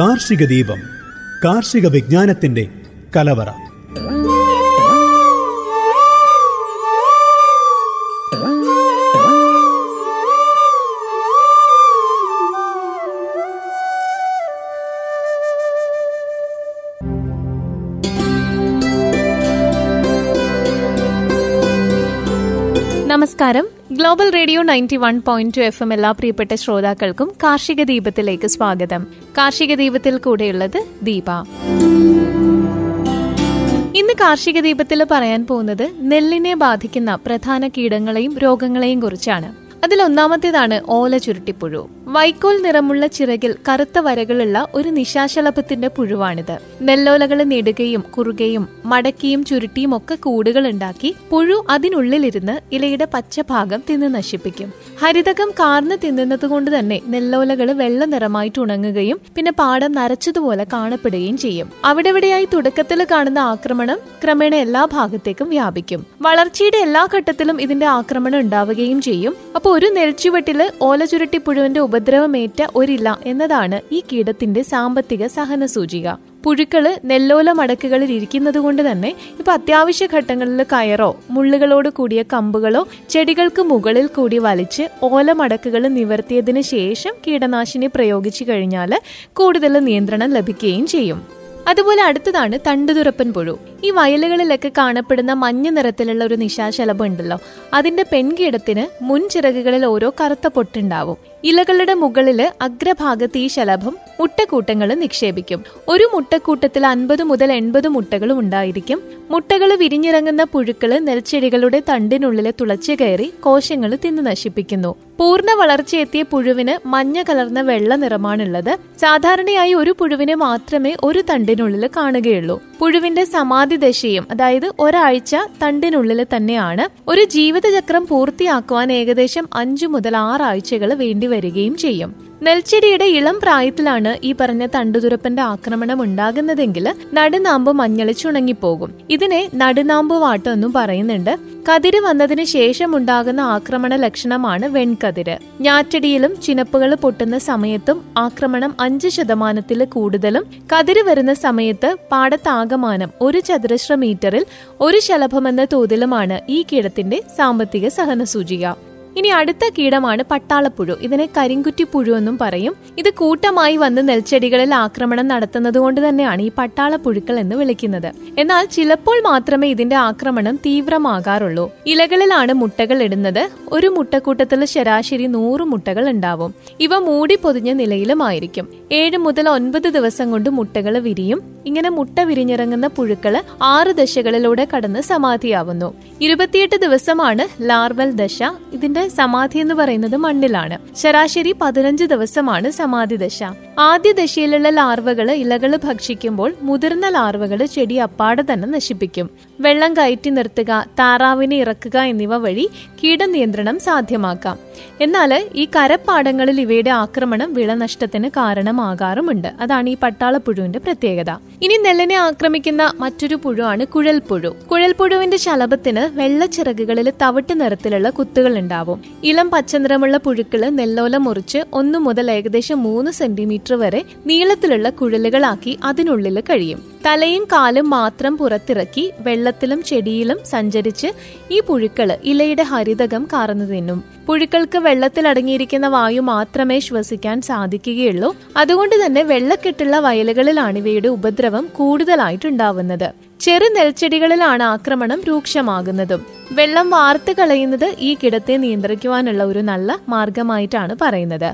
കാർഷിക ദീപം കാർഷിക വിജ്ഞാനത്തിന്റെ കലവറ. നമസ്കാരം. Global radio ninety one point two F M എല്ലാ പ്രിയപ്പെട്ട ശ്രോതാക്കൾക്കും കാർഷിക ദീപത്തിലേക്ക് സ്വാഗതം. കാർഷിക ദീപത്തിൽ കൂടെയുള്ളത് ദീപ. ഇന്ന് കാർഷിക ദീപത്തിൽ പറയാൻ പോകുന്നത് നെല്ലിനെ ബാധിക്കുന്ന പ്രധാന കീടങ്ങളെയും രോഗങ്ങളെയും കുറിച്ചാണ്. അതിലൊന്നാമത്തേതാണ് ഓല ചുരുട്ടിപ്പുഴു. വൈക്കോൽ നിറമുള്ള ചിറകിൽ കറുത്ത വരകളുള്ള ഒരു നിശാശലഭത്തിന്റെ പുഴുവാണിത്. നെല്ലോലകൾ നെടുകയും കുറുകയും മടക്കിയും ചുരുട്ടിയും ഒക്കെ കൂടുകൾ ഉണ്ടാക്കി പുഴു അതിനുള്ളിലിരുന്ന് ഇലയുടെ പച്ചഭാഗം തിന്ന് നശിപ്പിക്കും. ഹരിതകം കാർന്ന് തിന്നുന്നത് കൊണ്ട് തന്നെ നെല്ലോലകൾ വെള്ള നിറമായിട്ട് ഉണങ്ങുകയും പിന്നെ പാടം നരച്ചതുപോലെ കാണപ്പെടുകയും ചെയ്യും. അവിടെവിടെയായി തുടക്കത്തിൽ കാണുന്ന ആക്രമണം ക്രമേണ എല്ലാ ഭാഗത്തേക്കും വ്യാപിക്കും. വളർച്ചയുടെ എല്ലാ ഘട്ടത്തിലും ഇതിന്റെ ആക്രമണം ഉണ്ടാവുകയും ചെയ്യും. അപ്പോൾ ഒരു നെൽച്ചുവെട്ടിൽ ഓല ചുരുട്ടി പുഴുവിന്റെ ഉപദ്രവമേറ്റ ഒരില എന്നതാണ് ഈ കീടത്തിന്റെ സാമ്പത്തിക സഹന സൂചിക പുഴുക്കൾ നെല്ലോല മടക്കുകളിൽ ഇരിക്കുന്നത് കൊണ്ട് തന്നെ ഇപ്പൊ അത്യാവശ്യ ഘട്ടങ്ങളിൽ കയറോ മുള്ളുകളോട് കൂടിയ കമ്പുകളോ ചെടികൾക്ക് മുകളിൽ കൂടി വലിച്ച് ഓല മടക്കുകൾ നിവർത്തിയതിനു ശേഷം കീടനാശിനി പ്രയോഗിച്ചു കഴിഞ്ഞാൽ കൂടുതൽ നിയന്ത്രണം ലഭിക്കുകയും ചെയ്യും. അതുപോലെ അടുത്തതാണ് തണ്ടുതുറപ്പൻ പുഴു. ഈ വയലുകളിലൊക്കെ കാണപ്പെടുന്ന മഞ്ഞ നിറത്തിലുള്ള ഒരു നിശാശലഭം ഉണ്ടല്ലോ അതിന്റെ പെൺകീടത്തിന് മുൻചിറകുകളിൽ ഓരോ കറുത്ത പൊട്ടുണ്ടാവും. ഇലകളുടെ മുകളിൽ അഗ്രഭാഗത്ത് ഈ ശലഭം മുട്ടക്കൂട്ടങ്ങൾ നിക്ഷേപിക്കും. ഒരു മുട്ടക്കൂട്ടത്തിൽ അൻപത് മുതൽ എൺപത് മുട്ടകളും ഉണ്ടായിരിക്കും. മുട്ടകൾ വിരിഞ്ഞിറങ്ങുന്ന പുഴുക്കൾ നെൽച്ചെടികളുടെ തണ്ടിനുള്ളിലെ തുളച്ചു കയറി കോശങ്ങൾ തിന്നു നശിപ്പിക്കുന്നു. പൂർണ വളർച്ചയെത്തിയ പുഴുവിന് മഞ്ഞ കലർന്ന വെള്ള നിറമാണുള്ളത്. സാധാരണയായി ഒരു പുഴുവിനെ മാത്രമേ ഒരു തണ്ടിനുള്ളിൽ കാണുകയുള്ളൂ. പുഴുവിന്റെ സമാധി ദശയും അതായത് ഒരാഴ്ച തണ്ടിനുള്ളിൽ തന്നെയാണ്. ഒരു ജീവിതചക്രം പൂർത്തിയാക്കുവാൻ ഏകദേശം അഞ്ചു മുതൽ ആറാഴ്ചകൾ വേണ്ടി വരികയും ചെയ്യും. നെൽച്ചെടിയുടെ ഇളം പ്രായത്തിലാണ് ഈ പറഞ്ഞ തണ്ടുതുരപ്പന്റെ ആക്രമണം ഉണ്ടാകുന്നതെങ്കിൽ നടുനാമ്പ് മഞ്ഞളിച്ചുണങ്ങിപ്പോകും. ഇതിനെ നടുനാമ്പ് വാട്ടം എന്നും പറയുന്നുണ്ട്. കതിര് വന്നതിന് ശേഷം ഉണ്ടാകുന്ന ആക്രമണ ലക്ഷണമാണ് വെൺകതിര്. ഞാറ്റടിയിലും ചിനപ്പുകൾ പൊട്ടുന്ന സമയത്തും ആക്രമണം അഞ്ച് ശതമാനത്തിൽ കൂടുതലും. കതിര് വരുന്ന സമയത്ത് പാടത്താകമാനം ഒരു ചതുരശ്ര മീറ്ററിൽ ഒരു ശലഭമെന്ന തോതിലുമാണ് ഈ കീടത്തിന്റെ സാമ്പത്തിക സഹന സൂചിക ഇനി അടുത്ത കീടമാണ് പട്ടാളപ്പുഴു. ഇതിനെ കരിങ്കുറ്റി പുഴു എന്നും പറയും. ഇത് കൂട്ടമായി വന്ന് നെൽച്ചെടികളിൽ ആക്രമണം നടത്തുന്നത് കൊണ്ട് തന്നെയാണ് ഈ പട്ടാളപ്പുഴുക്കൾ എന്ന് വിളിക്കുന്നത്. എന്നാൽ ചിലപ്പോൾ മാത്രമേ ഇതിന്റെ ആക്രമണം തീവ്രമാകാറുള്ളൂ. ഇലകളിലാണ് മുട്ടകൾ ഇടുന്നത്. ഒരു മുട്ടക്കൂട്ടത്തിൽ ശരാശരി നൂറ് മുട്ടകൾ ഉണ്ടാവും. ഇവ മൂടി പൊതിഞ്ഞ നിലയിലുമായിരിക്കും ഏഴ് മുതൽ ഒൻപത് ദിവസം കൊണ്ട് മുട്ടകൾ വിരിയും. ഇങ്ങനെ മുട്ട വിരിഞ്ഞിറങ്ങുന്ന പുഴുക്കൾ ആറ് ദശകളിലൂടെ കടന്ന് സമാധിയാവുന്നു. ഇരുപത്തിയെട്ട് ദിവസമാണ് ലാർവൽ ദശ. ഇതിന്റെ സമാധി എന്ന് പറയുന്നത് മണ്ണിലാണ്. ശരാശരി പതിനഞ്ച് ദിവസമാണ് സമാധി ദശ. ആദ്യ ദശയിലുള്ള ലാർവകൾ ഇലകൾ ഭക്ഷിക്കുമ്പോൾ മുതിർന്ന ലാർവകൾ ചെടി അപ്പാടെ തന്നെ നശിപ്പിക്കും. വെള്ളം കയറ്റി നിർത്തുക താറാവിനെ ഇറക്കുക എന്നിവ വഴി കീടനിയന്ത്രണം സാധ്യമാക്കാം. എന്നാൽ ഈ കരപ്പാടങ്ങളിൽ ഇവയുടെ ആക്രമണം വിളനഷ്ടത്തിന് കാരണമാകാറുമുണ്ട്. അതാണ് ഈ പട്ടാളപ്പുഴുവിന്റെ പ്രത്യേകത. ഇനി നെല്ലിനെ ആക്രമിക്കുന്ന മറ്റൊരു പുഴുവാണ് കുഴൽപ്പുഴു. കുഴൽപ്പുഴുവിന്റെ ശലഭത്തിന് വെള്ളച്ചിറകുകളിൽ തവിട്ട് നിറത്തിലുള്ള കുത്തുകൾ ഉണ്ടാവും. ഇളം പച്ചനിറമുള്ള പുഴുക്കൾ നെല്ലോല മുറിച്ച് ഒന്നു മുതൽ ഏകദേശം മൂന്ന് സെന്റിമീറ്റർ വരെ നീളത്തിലുള്ള കുഴലുകളാക്കി അതിനുള്ളിൽ കഴിയും. തലയും കാലും മാത്രം പുറത്തിറക്കി വെള്ളത്തിലും ചെടിയിലും സഞ്ചരിച്ച് ഈ പുഴുക്കൾ ഇലയുടെ ഹരിതകം കാർന്നു തിന്നും. പുഴുക്കൾക്ക് വെള്ളത്തിലടങ്ങിയിരിക്കുന്ന വായു മാത്രമേ ശ്വസിക്കാൻ സാധിക്കുകയുള്ളൂ. അതുകൊണ്ട് തന്നെ വെള്ളക്കെട്ടുള്ള വയലുകളിലാണ് ഇവയുടെ ഉപദ്രവം കൂടുതലായിട്ടുണ്ടാവുന്നത്. ചെറു നെൽച്ചെടികളിലാണ് ആക്രമണം രൂക്ഷമാകുന്നതും. വെള്ളം വാർത്തു കളയുന്നത് ഈ കിടത്തെ നിയന്ത്രിക്കുവാനുള്ള ഒരു നല്ല മാർഗമായിട്ടാണ് പറയുന്നത്.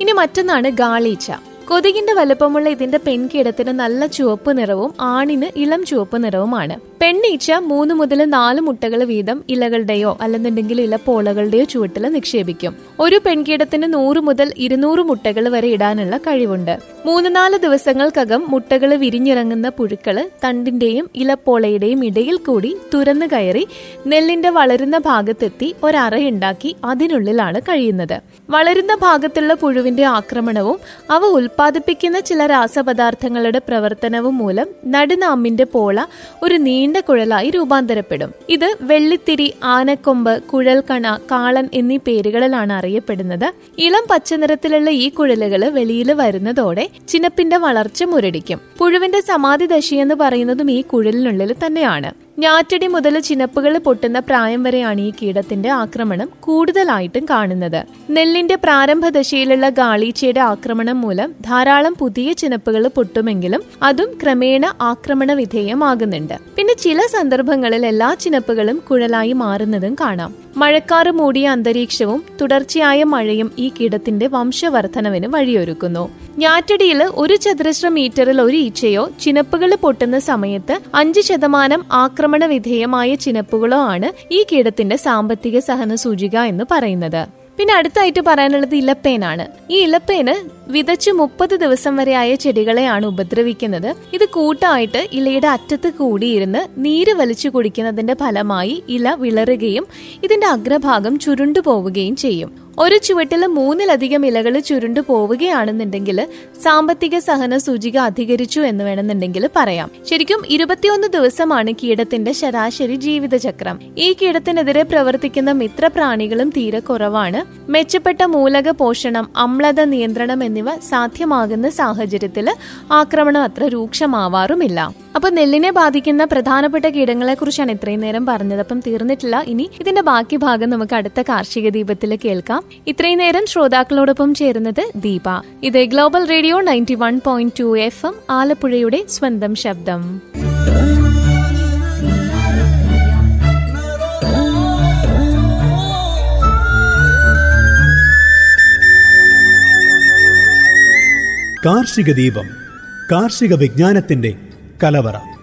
ഇനി മറ്റൊന്നാണ് ഗാളീച്ച. കൊതുകിന്റെ വലുപ്പമുള്ള ഇതിന്റെ പെൺകിടത്തിന് നല്ല ചുവപ്പ് നിറവും ആണിന് ഇളം ചുവപ്പ് നിറവുമാണ്. പെണ്ണീച്ച മൂന്ന് മുതൽ നാല് മുട്ടകൾ വീതം ഇലകളുടെയോ അല്ലെന്നുണ്ടെങ്കിൽ ഇലപ്പോളകളുടെയോ ചുവട്ടിൽ നിക്ഷേപിക്കും. ഒരു പെൺകീടത്തിന് നൂറ് മുതൽ ഇരുന്നൂറ് മുട്ടകൾ വരെ ഇടാനുള്ള കഴിവുണ്ട്. മൂന്ന് നാല് ദിവസങ്ങൾക്കകം മുട്ടകൾ വിരിഞ്ഞിറങ്ങുന്ന പുഴുക്കൾ തണ്ടിന്റെയും ഇലപ്പോളയുടെയും ഇടയിൽ കൂടി തുരന്നു കയറി നെല്ലിന്റെ വളരുന്ന ഭാഗത്തെത്തി ഒരറയുണ്ടാക്കി അതിനുള്ളിലാണ് കഴിയുന്നത്. വളരുന്ന ഭാഗത്തുള്ള പുഴുവിന്റെ ആക്രമണവും അവ ഉൽപ്പാദിപ്പിക്കുന്ന ചില രാസപദാർത്ഥങ്ങളുടെ പ്രവർത്തനവും മൂലം നടുനാമ്പിന്റെ പോള ഒരു നീണ്ട കുഴലായി രൂപാന്തരപ്പെടും. ഇത് വെള്ളിത്തിരി ആനക്കൊമ്പ് കുഴൽക്കണ കാളൻ എന്നീ പേരുകളിലാണ് അറിയപ്പെടുന്നത്. ഇളം പച്ചനിറത്തിലുള്ള ഈ കുഴലുകൾ വെളിയിൽ വരുന്നതോടെ ചിനപ്പിന്റെ വളർച്ച മുരടിക്കും. പുഴുവിന്റെ സമാധി ദശയെന്ന് പറയുന്നതും ഈ കുഴലിനുള്ളിൽ തന്നെയാണ്. ഞാറ്റടി മുതൽ ചിനപ്പുകൾ പൊട്ടുന്ന പ്രായം വരെയാണ് ഈ കീടത്തിന്റെ ആക്രമണം കൂടുതലായിട്ടും കാണുന്നത്. നെല്ലിന്റെ പ്രാരംഭ ദശയിലുള്ള ഗാളീച്ചയുടെ ആക്രമണം മൂലം ധാരാളം പുതിയ ചിനപ്പുകൾ പൊട്ടുമെങ്കിലും അതും ക്രമേണ ആക്രമണ വിധേയമാകുന്നുണ്ട്. പിന്നെ ചില സന്ദർഭങ്ങളിൽ എല്ലാ ചിനപ്പുകളും കുഴലായി മാറുന്നതും കാണാം. മഴക്കാറ് മൂടിയ അന്തരീക്ഷവും തുടർച്ചയായ മഴയും ഈ കീടത്തിന്റെ വംശവർദ്ധനവിന് വഴിയൊരുക്കുന്നു. ഞാറ്റടിയിൽ ഒരു ചതുരശ്ര മീറ്ററിൽ ഒരു ഈച്ചയോ ചിനപ്പുകൾ പൊട്ടുന്ന സമയത്ത് അഞ്ച് ശതമാനം ആക്രമണ വിധേയമായ ചിനപ്പുകളോ ആണ് ഈ കീടത്തിന്റെ സാമ്പത്തിക സഹന സൂചിക എന്ന് പറയുന്നത്. പിന്നെ അടുത്തായിട്ട് പറയാനുള്ളത് ഇലപ്പേനാണ്. ഈ ഇലപ്പേന് വിതച്ച് മുപ്പത് ദിവസം വരെ ആയ ചെടികളെയാണ് ഉപദ്രവിക്കുന്നത്. ഇത് കൂട്ടായിട്ട് ഇലയുടെ അറ്റത്ത് കൂടിയിരുന്ന് നീര് വലിച്ചു കുടിക്കുന്നതിന്റെ ഫലമായി ഇല വിളറുകയും ഇതിന്റെ അഗ്രഭാഗം ചുരുണ്ടു പോവുകയും ചെയ്യും. ഒരു ചുവട്ടിൽ മൂന്നിലധികം ഇലകൾ ചുരുണ്ടു പോവുകയാണെന്നുണ്ടെങ്കിൽ സാമ്പത്തിക സഹന സൂചിക അധികരിച്ചു എന്ന് വേണമെന്നുണ്ടെങ്കിൽ പറയാം. ശരിക്കും ഇരുപത്തിയൊന്ന് ദിവസമാണ് കീടത്തിന്റെ ശരാശരി ജീവിതചക്രം. ഈ കീടത്തിനെതിരെ പ്രവർത്തിക്കുന്ന മിത്രപ്രാണികളും തീരെ കുറവാണ്. മെച്ചപ്പെട്ട മൂലക പോഷണം അമ്ലത നിയന്ത്രണം എന്നിവ സാധ്യമാകുന്ന സാഹചര്യത്തിൽ ആക്രമണം അത്ര രൂക്ഷമാവാറുമില്ല. അപ്പൊ നെല്ലിനെ ബാധിക്കുന്ന പ്രധാനപ്പെട്ട കീടങ്ങളെ കുറിച്ചാണ് ഇത്രയും നേരം പറഞ്ഞത്. അപ്പം തീർന്നിട്ടില്ല. ഇനി ഇതിന്റെ ബാക്കി ഭാഗം നമുക്ക് അടുത്ത കാർഷിക ദീപത്തിൽ കേൾക്കാം. ഇത്രയും നേരം ശ്രോതാക്കളോടൊപ്പം ചേരുന്നത് ദീപ. ഇത് global radio ninety one point two F M ആലപ്പുഴയുടെ സ്വന്തം ശബ്ദം. കാർഷിക ദീപം കാർഷിക വിജ്ഞാനത്തിന്റെ കലവറ.